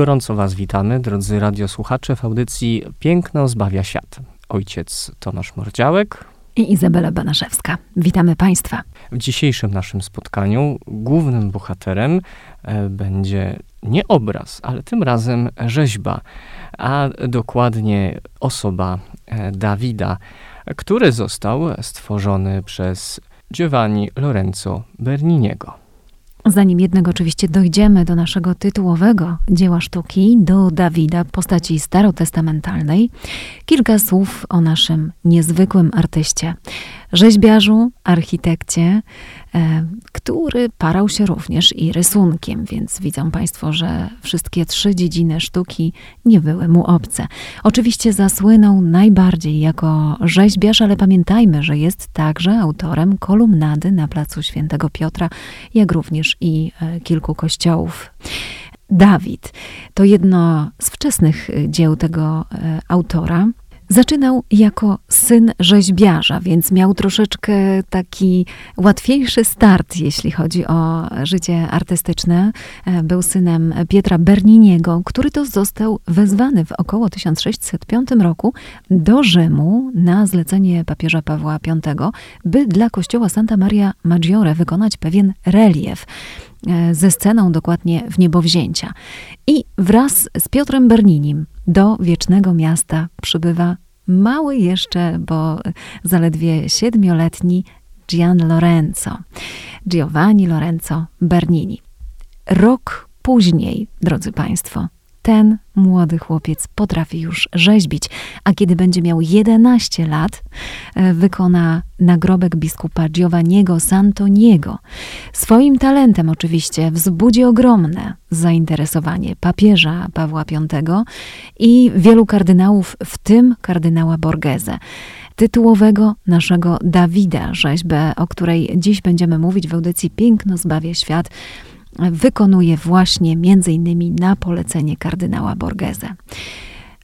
Gorąco Was witamy, drodzy radiosłuchacze, w audycji Piękno zbawia świat. Ojciec Tomasz Mordziałek i Izabela Banaszewska. Witamy Państwa. W dzisiejszym naszym spotkaniu głównym bohaterem e, będzie nie obraz, ale tym razem rzeźba, a dokładnie osoba e, Dawida, który został stworzony przez Giovanni Lorenzo Berniniego. Zanim jednak oczywiście dojdziemy do naszego tytułowego dzieła sztuki, do Dawida, postaci starotestamentalnej, kilka słów o naszym niezwykłym artyście, rzeźbiarzu, architekcie, E, który parał się również i rysunkiem, więc widzą Państwo, że wszystkie trzy dziedziny sztuki nie były mu obce. Oczywiście zasłynął najbardziej jako rzeźbiarz, ale pamiętajmy, że jest także autorem kolumnady na placu Świętego Piotra, jak również i e, kilku kościołów. Dawid to jedno z wczesnych dzieł tego e, autora. Zaczynał jako syn rzeźbiarza, więc miał troszeczkę taki łatwiejszy start, jeśli chodzi o życie artystyczne. E, był synem Pietra Berniniego, który to został wezwany w około 1605 roku do Rzymu na zlecenie papieża Pawła V, by dla kościoła Santa Maria Maggiore wykonać pewien relief e, ze sceną dokładnie w niebowzięcia. I wraz z Piotrem Berninim do wiecznego miasta przybywa mały jeszcze, bo zaledwie siedmioletni Gian Lorenzo, Giovanni Lorenzo Bernini. Rok później, drodzy Państwo, ten młody chłopiec potrafi już rzeźbić, a kiedy będzie miał 11 lat, e, wykona nagrobek biskupa Giovanniego Santoniego. Swoim talentem oczywiście wzbudzi ogromne zainteresowanie papieża Pawła V i wielu kardynałów, w tym kardynała Borghese tytułowego naszego Dawida, rzeźbę, o której dziś będziemy mówić w audycji Piękno zbawia świat, wykonuje właśnie między innymi na polecenie kardynała Borghese.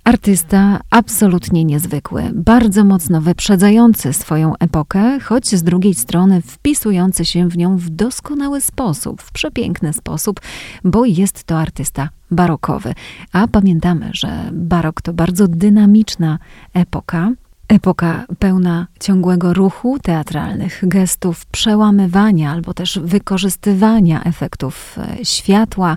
Artysta absolutnie niezwykły, bardzo mocno wyprzedzający swoją epokę, choć z drugiej strony wpisujący się w nią w doskonały sposób, w przepiękny sposób, bo jest to artysta barokowy. A pamiętamy, że barok to bardzo dynamiczna epoka, Epoka pełna ciągłego ruchu teatralnych, gestów przełamywania albo też wykorzystywania efektów e, światła,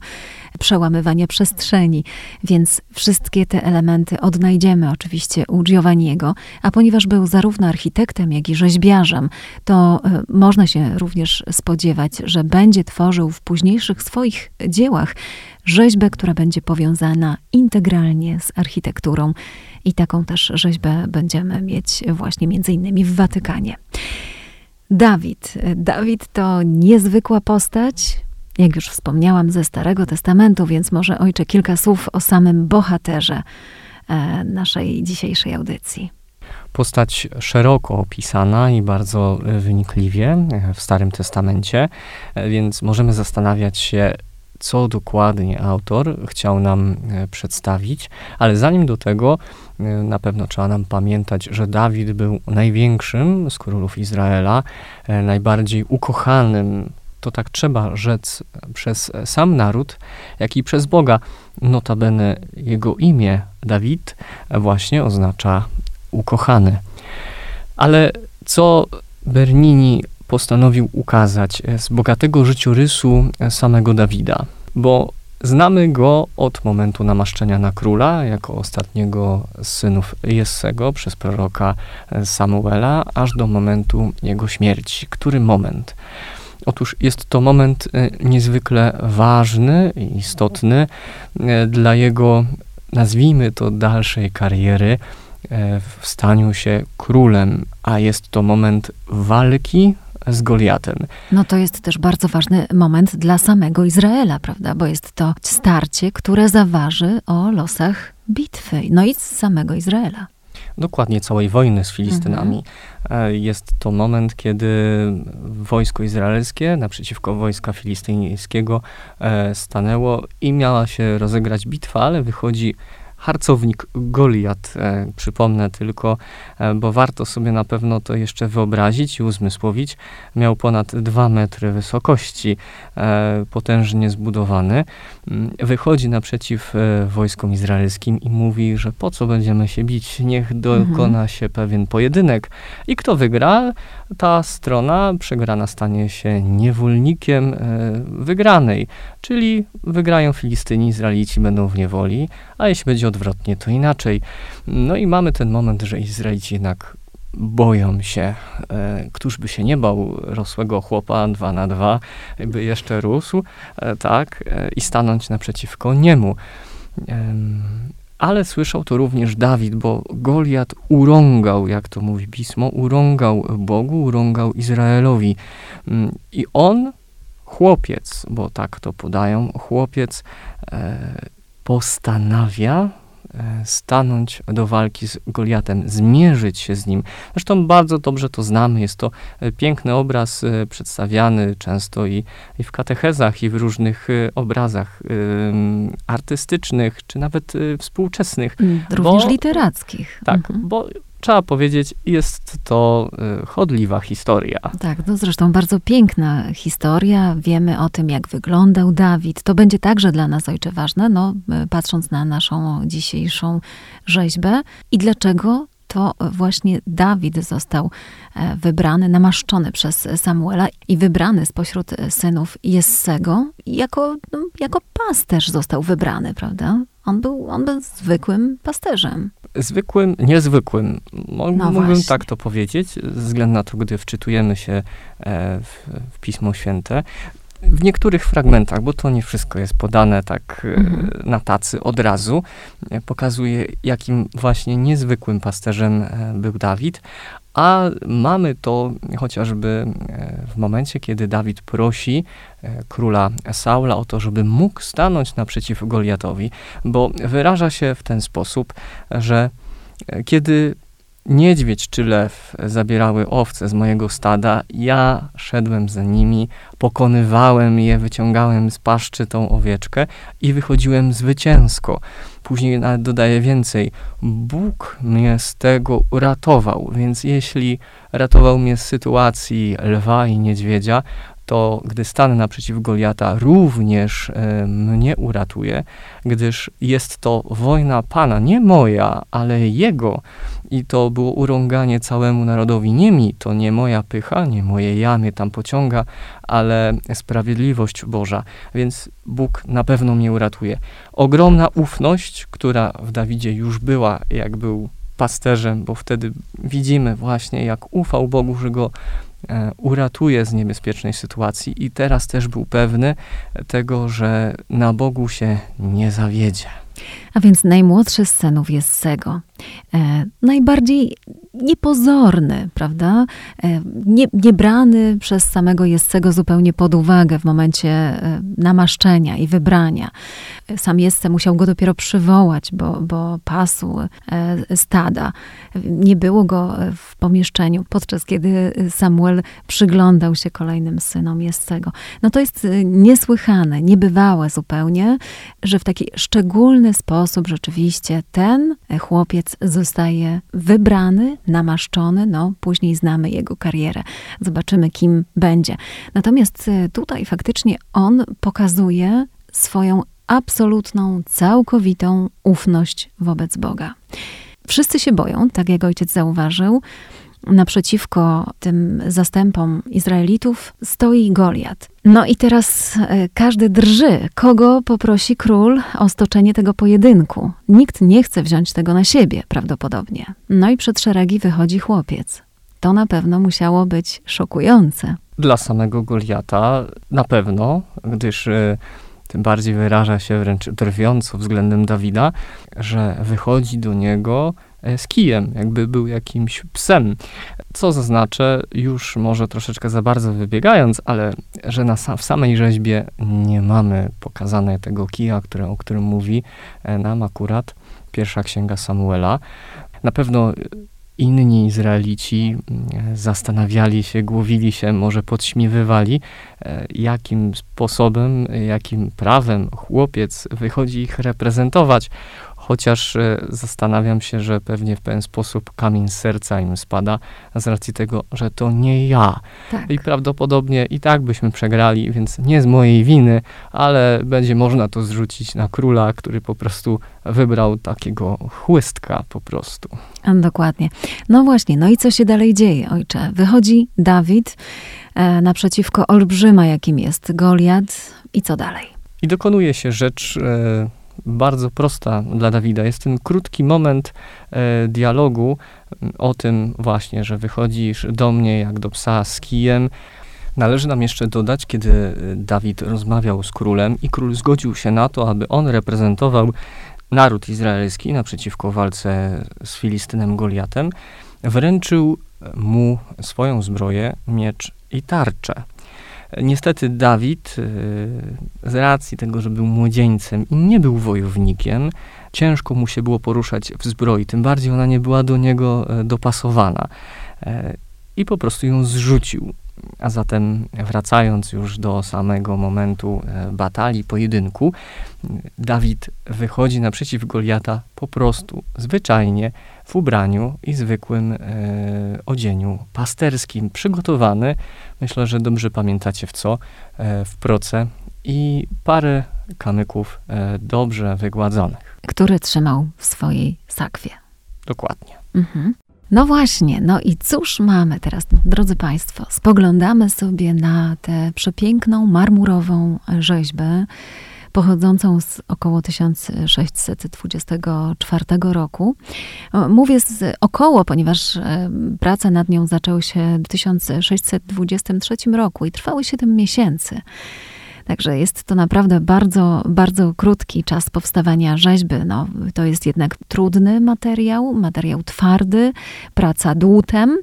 przełamywania przestrzeni, więc wszystkie te elementy odnajdziemy oczywiście u Giovanniego, a ponieważ był zarówno architektem, jak i rzeźbiarzem, to e, można się również spodziewać, że będzie tworzył w późniejszych swoich dziełach rzeźbę, która będzie powiązana integralnie z architekturą i taką też rzeźbę będziemy mieć właśnie między innymi w Watykanie. Dawid. Dawid to niezwykła postać, jak już wspomniałam, ze Starego Testamentu, więc może ojcze kilka słów o samym bohaterze e, naszej dzisiejszej audycji. Postać szeroko opisana i bardzo wynikliwie w Starym Testamencie, e, więc możemy zastanawiać się, co dokładnie autor chciał nam e, przedstawić, ale zanim do tego, e, na pewno trzeba nam pamiętać, że Dawid był największym z królów Izraela, e, najbardziej ukochanym, to tak trzeba rzec, przez sam naród, jak i przez Boga. Notabene jego imię Dawid właśnie oznacza ukochany. Ale co Bernini postanowił ukazać z bogatego życiorysu samego Dawida, bo znamy go od momentu namaszczenia na króla, jako ostatniego z synów Jessego przez proroka Samuela, aż do momentu jego śmierci. Który moment? Otóż jest to moment e, niezwykle ważny i istotny e, dla jego, nazwijmy to, dalszej kariery e, w staniu się królem, a jest to moment walki z Goliatem. No to jest też bardzo ważny moment dla samego Izraela, prawda? Bo jest to starcie, które zaważy o losach bitwy, no i z samego Izraela. Dokładnie całej wojny z Filistynami. Mhm. Jest to moment, kiedy wojsko izraelskie naprzeciwko wojska filistyńskiego e, stanęło i miała się rozegrać bitwa, ale wychodzi harcownik Goliat. E, przypomnę tylko, e, bo warto sobie na pewno to jeszcze wyobrazić i uzmysłowić. Miał ponad 2 metry wysokości, e, potężnie zbudowany. Mm, wychodzi naprzeciw e, wojskom izraelskim i mówi, że po co będziemy się bić, niech dokona mhm. się pewien pojedynek. I kto wygra, ta strona przegrana stanie się niewolnikiem e, wygranej, czyli wygrają Filistyni, Izraelici będą w niewoli, a jeśli będzie odwrotnie, to inaczej. No i mamy ten moment, że Izraelici jednak boją się. E, któż by się nie bał rosłego chłopa dwa na dwa, by jeszcze rósł, e, tak, i stanąć naprzeciwko niemu. Ale słyszał to również Dawid, bo Goliat urągał, jak to mówi pismo, urągał Bogu, urągał Izraelowi. Mm, I on, chłopiec, bo tak to podają, chłopiec postanawia E, stanąć do walki z Goliatem, zmierzyć się z nim. Zresztą bardzo dobrze to znamy. Jest to e, piękny obraz e, przedstawiany często i, i w katechezach, i w różnych obrazach artystycznych, czy nawet współczesnych. Mm, również bo, literackich. Tak, mhm. bo trzeba powiedzieć, jest to y, chodliwa historia. Tak, no zresztą bardzo piękna historia. Wiemy o tym, jak wyglądał Dawid. To będzie także dla nas, ojcze, ważne, no, y, patrząc na naszą dzisiejszą rzeźbę. I dlaczego to właśnie Dawid został e, wybrany, namaszczony przez Samuela i wybrany spośród synów Jessego. Jako, no, jako pasterz został wybrany, prawda? On był, on był zwykłym pasterzem zwykłym, niezwykłym. no mógłbym właśnie. tak to powiedzieć, ze względu na to, gdy wczytujemy się e, w, w Pismo Święte. W niektórych fragmentach, bo to nie wszystko jest podane tak e, mhm. na tacy od razu, e, pokazuje, jakim właśnie niezwykłym pasterzem był Dawid, a mamy to chociażby w momencie, kiedy Dawid prosi króla Saula o to, żeby mógł stanąć naprzeciw Goliatowi, bo wyraża się w ten sposób, że kiedy niedźwiedź czy lew zabierały owce z mojego stada, ja szedłem za nimi, pokonywałem je, wyciągałem z paszczy tą owieczkę i wychodziłem zwycięsko. Później nawet dodaję więcej. Bóg mnie z tego uratował, więc jeśli ratował mnie z sytuacji lwa i niedźwiedzia, to gdy stanę naprzeciw Goliata, również e, mnie uratuje, gdyż jest to wojna Pana, nie moja, ale Jego. I to było urąganie całemu narodowi. Nie mi, to nie moja pycha, nie moje ja mnie tam pociąga, ale sprawiedliwość Boża. Więc Bóg na pewno mnie uratuje. Ogromna ufność, która w Dawidzie już była, jak był pasterzem, bo wtedy widzimy właśnie, jak ufał Bogu, że go E, uratuje z niebezpiecznej sytuacji i teraz też był pewny tego, że na Bogu się nie zawiedzie. A więc najmłodszy z synów jest Sego. E, najbardziej niepozorny, prawda? E, nie, nie brany przez samego Jessego zupełnie pod uwagę w momencie e, namaszczenia i wybrania. Sam Jesse musiał go dopiero przywołać, bo, bo pasł e, stada. Nie było go w pomieszczeniu, podczas kiedy Samuel przyglądał się kolejnym synom Jessego. No to jest niesłychane, niebywałe zupełnie, że w taki szczególny sposób rzeczywiście ten chłopiec zostaje wybrany, namaszczony, no później znamy jego karierę, zobaczymy kim będzie. Natomiast y, tutaj faktycznie on pokazuje swoją absolutną, całkowitą ufność wobec Boga. Wszyscy się boją, tak jak ojciec zauważył. Naprzeciwko tym zastępom Izraelitów stoi Goliat. No i teraz e, każdy drży, kogo poprosi król o stoczenie tego pojedynku. Nikt nie chce wziąć tego na siebie, prawdopodobnie. No i przed szeregi wychodzi chłopiec. To na pewno musiało być szokujące. Dla samego Goliata na pewno, gdyż y, tym bardziej wyraża się wręcz drwiąco względem Dawida, że wychodzi do niego e, z kijem, jakby był jakimś psem. Co zaznaczę, już może troszeczkę za bardzo wybiegając, ale że na, w samej rzeźbie nie mamy pokazane tego kija, które, o którym mówi e, nam akurat pierwsza księga Samuela. Na pewno inni Izraelici mm, zastanawiali się, głowili się, może podśmiewywali, e, jakim sposobem, jakim prawem chłopiec wychodzi ich reprezentować chociaż e, zastanawiam się, że pewnie w pewien sposób kamień serca im spada z racji tego, że to nie ja. Tak. I prawdopodobnie i tak byśmy przegrali, więc nie z mojej winy, ale będzie można to zrzucić na króla, który po prostu wybrał takiego chłystka po prostu. Dokładnie. No właśnie, no i co się dalej dzieje, ojcze? Wychodzi Dawid e, naprzeciwko olbrzyma, jakim jest Goliat i co dalej? I dokonuje się rzecz e, bardzo prosta dla Dawida. Jest ten krótki moment e, dialogu o tym właśnie, że wychodzisz do mnie jak do psa z kijem. Należy nam jeszcze dodać, kiedy e, Dawid rozmawiał z królem i król zgodził się na to, aby on reprezentował naród izraelski naprzeciwko walce z Filistynem Goliatem, wręczył mu swoją zbroję, miecz i tarczę. Niestety Dawid, y, z racji tego, że był młodzieńcem i nie był wojownikiem, ciężko mu się było poruszać w zbroi, tym bardziej ona nie była do niego e, dopasowana. E, I po prostu ją zrzucił. A zatem wracając już do samego momentu e, batalii, pojedynku, Dawid wychodzi naprzeciw Goliata po prostu, zwyczajnie, w ubraniu i zwykłym e, odzieniu pasterskim, przygotowany, myślę, że dobrze pamiętacie w co, e, w proce i parę kamyków e, dobrze wygładzonych. Które trzymał w swojej sakwie. Dokładnie. Mhm. No właśnie, no i cóż mamy teraz, drodzy Państwo? Spoglądamy sobie na tę przepiękną marmurową rzeźbę pochodzącą z około 1624 roku. Mówię z około, ponieważ e, prace nad nią zaczęły się w 1623 roku i trwały 7 miesięcy. Także jest to naprawdę bardzo, bardzo krótki czas powstawania rzeźby. No, to jest jednak trudny materiał, materiał twardy, praca dłutem.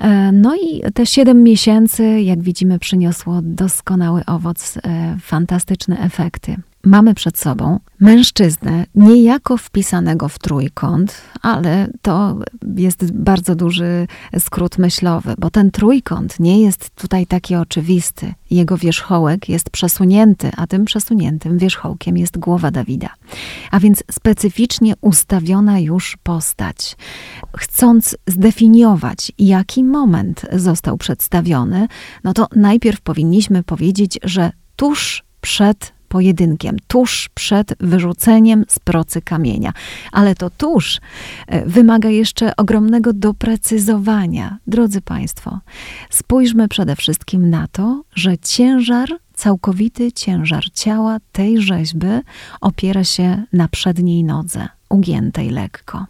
E, no i te 7 miesięcy, jak widzimy, przyniosło doskonały owoc, e, fantastyczne efekty mamy przed sobą mężczyznę, niejako wpisanego w trójkąt, ale to jest bardzo duży skrót myślowy, bo ten trójkąt nie jest tutaj taki oczywisty. Jego wierzchołek jest przesunięty, a tym przesuniętym wierzchołkiem jest głowa Dawida. A więc specyficznie ustawiona już postać. Chcąc zdefiniować, jaki moment został przedstawiony, no to najpierw powinniśmy powiedzieć, że tuż przed pojedynkiem, tuż przed wyrzuceniem z procy kamienia. Ale to tuż e, wymaga jeszcze ogromnego doprecyzowania. Drodzy Państwo, spójrzmy przede wszystkim na to, że ciężar całkowity ciężar ciała tej rzeźby opiera się na przedniej nodze, ugiętej lekko.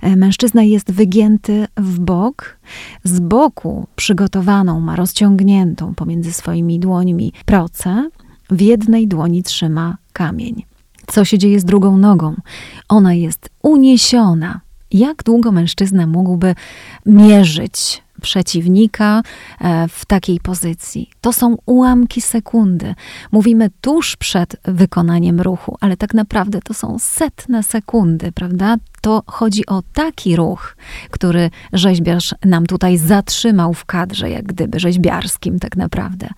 E, mężczyzna jest wygięty w bok, z boku przygotowaną ma rozciągniętą pomiędzy swoimi dłońmi procę, w jednej dłoni trzyma kamień. Co się dzieje z drugą nogą? Ona jest uniesiona. Jak długo mężczyzna mógłby mierzyć przeciwnika e, w takiej pozycji. To są ułamki sekundy. Mówimy tuż przed wykonaniem ruchu, ale tak naprawdę to są setne sekundy, prawda? To chodzi o taki ruch, który rzeźbiarz nam tutaj zatrzymał w kadrze, jak gdyby rzeźbiarskim, tak naprawdę.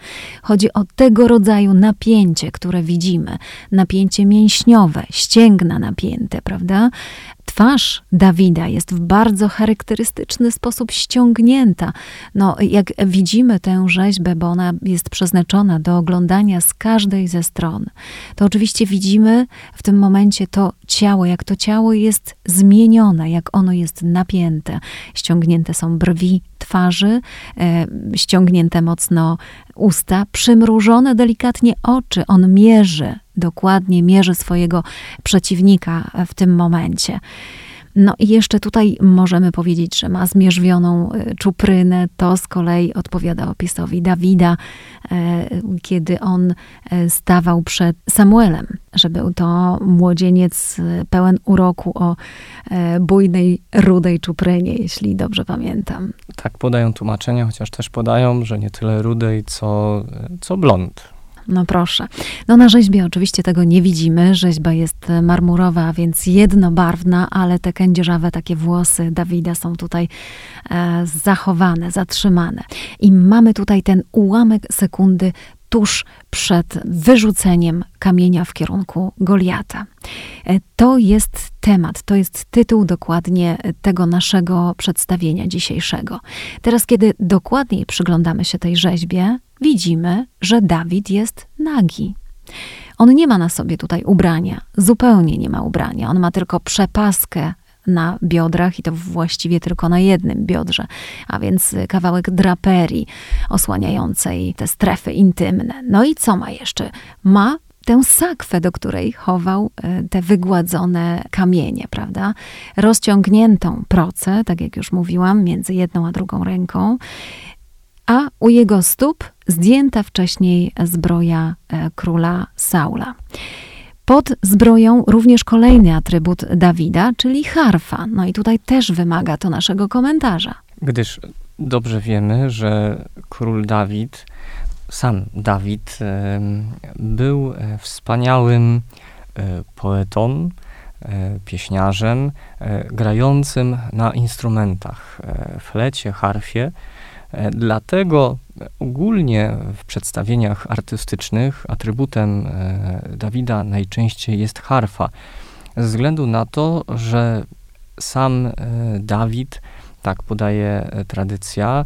Chodzi o tego rodzaju napięcie, które widzimy, napięcie mięśniowe, ścięgna napięte, prawda? Twarz Dawida jest w bardzo charakterystyczny sposób ściągnięta. No, jak widzimy tę rzeźbę, bo ona jest przeznaczona do oglądania z każdej ze stron, to oczywiście widzimy w tym momencie to ciało, jak to ciało jest zmienione, jak ono jest napięte. Ściągnięte są brwi twarzy, e, ściągnięte mocno usta, przymrużone delikatnie oczy. On mierzy dokładnie mierzy swojego przeciwnika w tym momencie. No i jeszcze tutaj możemy powiedzieć, że ma zmierzwioną e, czuprynę. To z kolei odpowiada opisowi Dawida, e, kiedy on e, stawał przed Samuelem, że był to młodzieniec pełen uroku o bujnej, rudej czuprynie, jeśli dobrze pamiętam. Tak podają tłumaczenia, chociaż też podają, że nie tyle rudej, co, co blond. No proszę. No na rzeźbie oczywiście tego nie widzimy. Rzeźba jest marmurowa, więc jednobarwna, ale te kędzierzawe takie włosy Dawida są tutaj e, zachowane, zatrzymane. I mamy tutaj ten ułamek sekundy tuż przed wyrzuceniem kamienia w kierunku Goliata. E, to jest temat, to jest tytuł dokładnie tego naszego przedstawienia dzisiejszego. Teraz, kiedy dokładniej przyglądamy się tej rzeźbie, widzimy, że Dawid jest nagi. On nie ma na sobie tutaj ubrania, zupełnie nie ma ubrania. On ma tylko przepaskę na biodrach i to właściwie tylko na jednym biodrze, a więc kawałek draperii osłaniającej te strefy intymne. No i co ma jeszcze? Ma tę sakwę, do której chował e, te wygładzone kamienie, prawda? Rozciągniętą procę, tak jak już mówiłam, między jedną a drugą ręką a u jego stóp zdjęta wcześniej zbroja e, króla Saula. Pod zbroją również kolejny atrybut Dawida, czyli harfa. No i tutaj też wymaga to naszego komentarza. Gdyż dobrze wiemy, że król Dawid, sam Dawid, był e, wspaniałym e, poetą, pieśniarzem, grającym na instrumentach, flecie, harfie. E, dlatego ogólnie w przedstawieniach artystycznych atrybutem e, Dawida najczęściej jest harfa, ze względu na to, że sam e, Dawid, tak podaje tradycja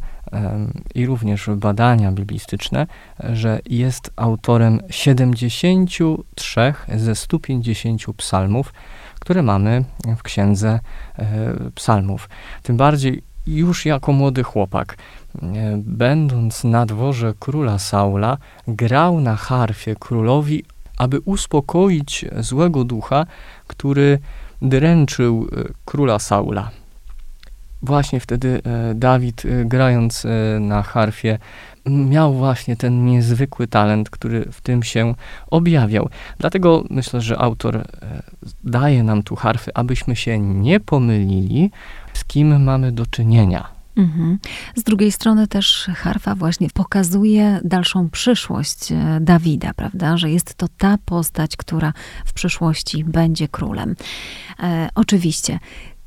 i również badania biblistyczne, że jest autorem 73 ze 150 psalmów, które mamy w księdze psalmów. Tym bardziej już jako młody chłopak będąc na dworze króla Saula, grał na harfie królowi, aby uspokoić złego ducha, który dręczył e, króla Saula. Właśnie wtedy e, Dawid, e, grając na harfie, miał właśnie ten niezwykły talent, który w tym się objawiał. Dlatego myślę, że autor daje nam tu harfy, abyśmy się nie pomylili, z kim mamy do czynienia. Mhm. Z drugiej strony też harfa właśnie pokazuje dalszą przyszłość e, Dawida, prawda? Że jest to ta postać, która w przyszłości będzie królem. E, oczywiście.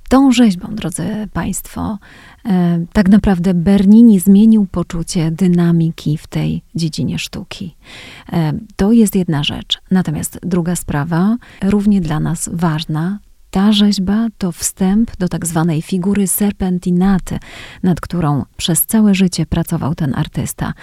Tą rzeźbą, drodzy Państwo, e, tak naprawdę Bernini zmienił poczucie dynamiki w tej dziedzinie sztuki. E, to jest jedna rzecz. Natomiast druga sprawa, równie dla nas ważna, ta rzeźba to wstęp do tak zwanej figury serpentinaty, nad którą przez całe życie pracował ten artysta.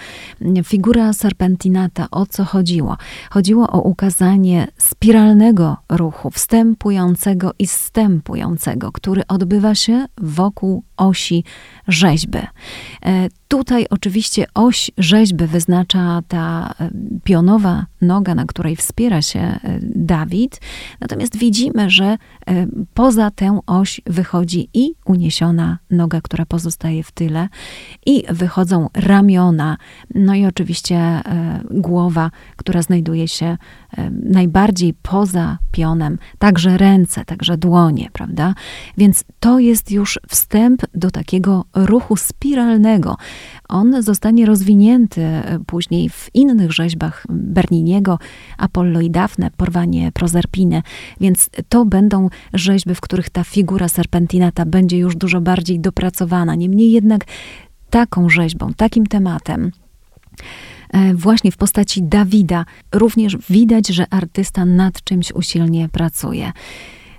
Figura serpentinata, o co chodziło? Chodziło o ukazanie spiralnego ruchu, wstępującego i zstępującego, który odbywa się wokół osi rzeźby. E, tutaj oczywiście oś rzeźby wyznacza ta e, pionowa noga, na której wspiera się e, Dawid, natomiast widzimy, że poza tę oś wychodzi i uniesiona noga, która pozostaje w tyle, i wychodzą ramiona, no i oczywiście głowa, która znajduje się najbardziej poza pionem, także ręce, także dłonie, prawda? Więc to jest już wstęp do takiego ruchu spiralnego. On zostanie rozwinięty e, później w innych rzeźbach Berniniego, Apollo i Dafne, porwanie Prozerpiny, więc to będą rzeźby, w których ta figura serpentinata będzie już dużo bardziej dopracowana. Niemniej jednak taką rzeźbą, takim tematem, e, właśnie w postaci Dawida, również widać, że artysta nad czymś usilnie pracuje.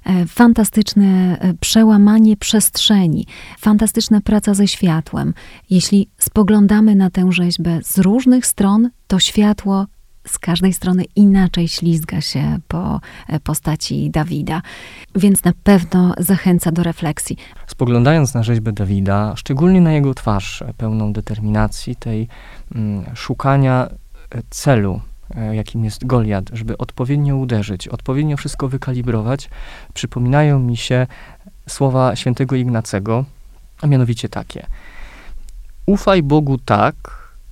E, fantastyczne e, przełamanie przestrzeni, fantastyczna praca ze światłem. Jeśli spoglądamy na tę rzeźbę z różnych stron, to światło z każdej strony inaczej ślizga się po e, postaci Dawida, więc na pewno zachęca do refleksji. Spoglądając na rzeźbę Dawida, szczególnie na jego twarz, pełną determinacji, tej mm, szukania celu, E, jakim jest Goliat, żeby odpowiednio uderzyć, odpowiednio wszystko wykalibrować, przypominają mi się słowa świętego Ignacego, a mianowicie takie. Ufaj Bogu tak,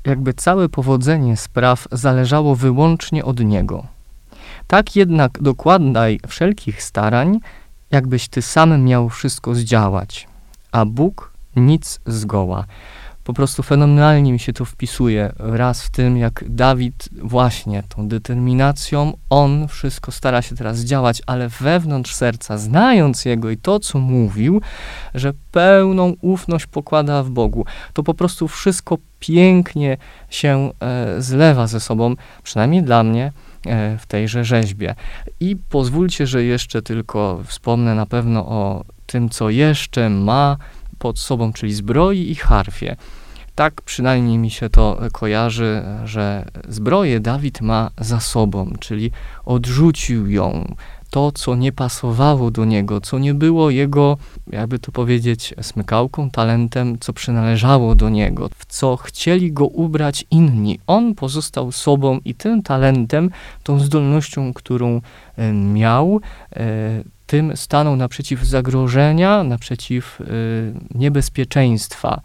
jakby całe powodzenie spraw zależało wyłącznie od Niego. Tak jednak dokładaj wszelkich starań, jakbyś ty sam miał wszystko zdziałać, a Bóg nic zgoła po prostu fenomenalnie mi się to wpisuje wraz w tym, jak Dawid właśnie tą determinacją, on wszystko stara się teraz działać, ale wewnątrz serca, znając Jego i to, co mówił, że pełną ufność pokłada w Bogu. To po prostu wszystko pięknie się e, zlewa ze sobą, przynajmniej dla mnie, e, w tejże rzeźbie. I pozwólcie, że jeszcze tylko wspomnę na pewno o tym, co jeszcze ma pod sobą, czyli zbroi i harfie. Tak przynajmniej mi się to kojarzy, że zbroję Dawid ma za sobą, czyli odrzucił ją. To, co nie pasowało do niego, co nie było jego, jakby to powiedzieć, smykałką, talentem, co przynależało do niego, w co chcieli go ubrać inni. On pozostał sobą i tym talentem, tą zdolnością, którą e, miał, e, tym stanął naprzeciw zagrożenia, naprzeciw y, niebezpieczeństwa.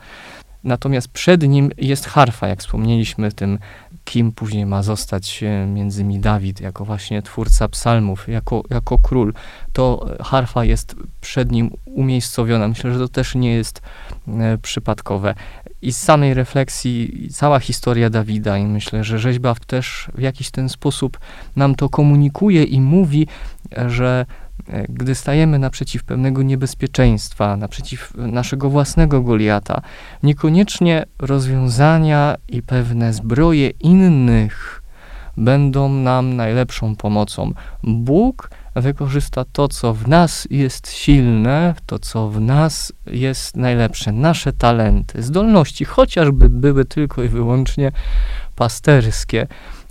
Natomiast przed nim jest harfa, jak wspomnieliśmy, tym, kim później ma zostać między innymi Dawid, jako właśnie twórca psalmów, jako, jako król. To harfa jest przed nim umiejscowiona. Myślę, że to też nie jest e, przypadkowe. I z samej refleksji cała historia Dawida i myślę, że rzeźba też w jakiś ten sposób nam to komunikuje i mówi, że gdy stajemy naprzeciw pewnego niebezpieczeństwa, naprzeciw naszego własnego Goliata, niekoniecznie rozwiązania i pewne zbroje innych będą nam najlepszą pomocą. Bóg wykorzysta to, co w nas jest silne, to, co w nas jest najlepsze, nasze talenty, zdolności, chociażby były tylko i wyłącznie pasterskie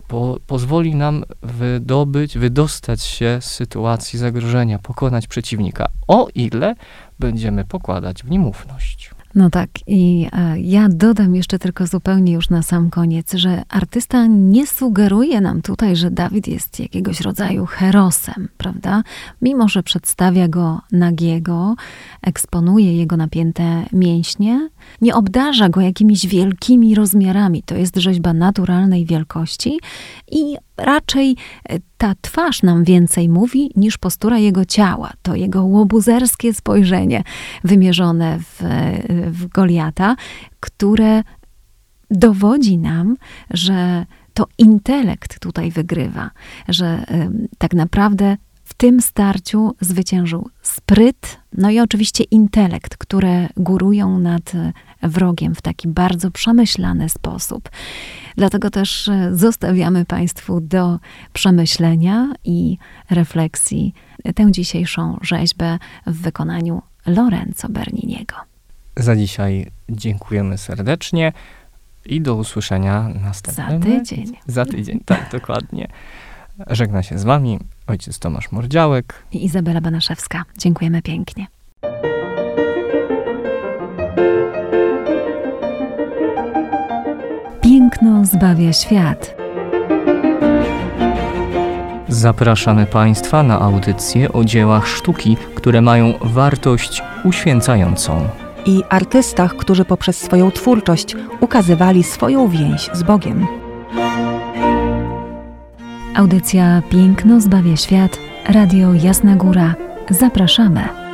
po, pozwoli nam wydobyć, wydostać się z sytuacji zagrożenia, pokonać przeciwnika, o ile będziemy pokładać w nim ufność. No tak, i e, ja dodam jeszcze tylko zupełnie już na sam koniec, że artysta nie sugeruje nam tutaj, że Dawid jest jakiegoś rodzaju herosem, prawda? Mimo, że przedstawia go nagiego, eksponuje jego napięte mięśnie, nie obdarza go jakimiś wielkimi rozmiarami. To jest rzeźba naturalnej wielkości i raczej e, ta twarz nam więcej mówi niż postura jego ciała. To jego łobuzerskie spojrzenie wymierzone w, e, w Goliata, które dowodzi nam, że to intelekt tutaj wygrywa, że tak naprawdę tym starciu zwyciężył spryt, no i oczywiście intelekt, które górują nad wrogiem w taki bardzo przemyślany sposób. Dlatego też e, zostawiamy Państwu do przemyślenia i refleksji tę dzisiejszą rzeźbę w wykonaniu Lorenzo Berniniego. Za dzisiaj dziękujemy serdecznie i do usłyszenia następnym. Za tydzień. Za tydzień, tak, dokładnie. Żegna się z Wami ojciec Tomasz Mordziałek i Izabela Banaszewska. Dziękujemy pięknie. Piękno zbawia świat. Zapraszamy Państwa na audycje o dziełach sztuki, które mają wartość uświęcającą. I artystach, którzy poprzez swoją twórczość ukazywali swoją więź z Bogiem. Audycja Piękno zbawia świat. Radio Jasna Góra. Zapraszamy.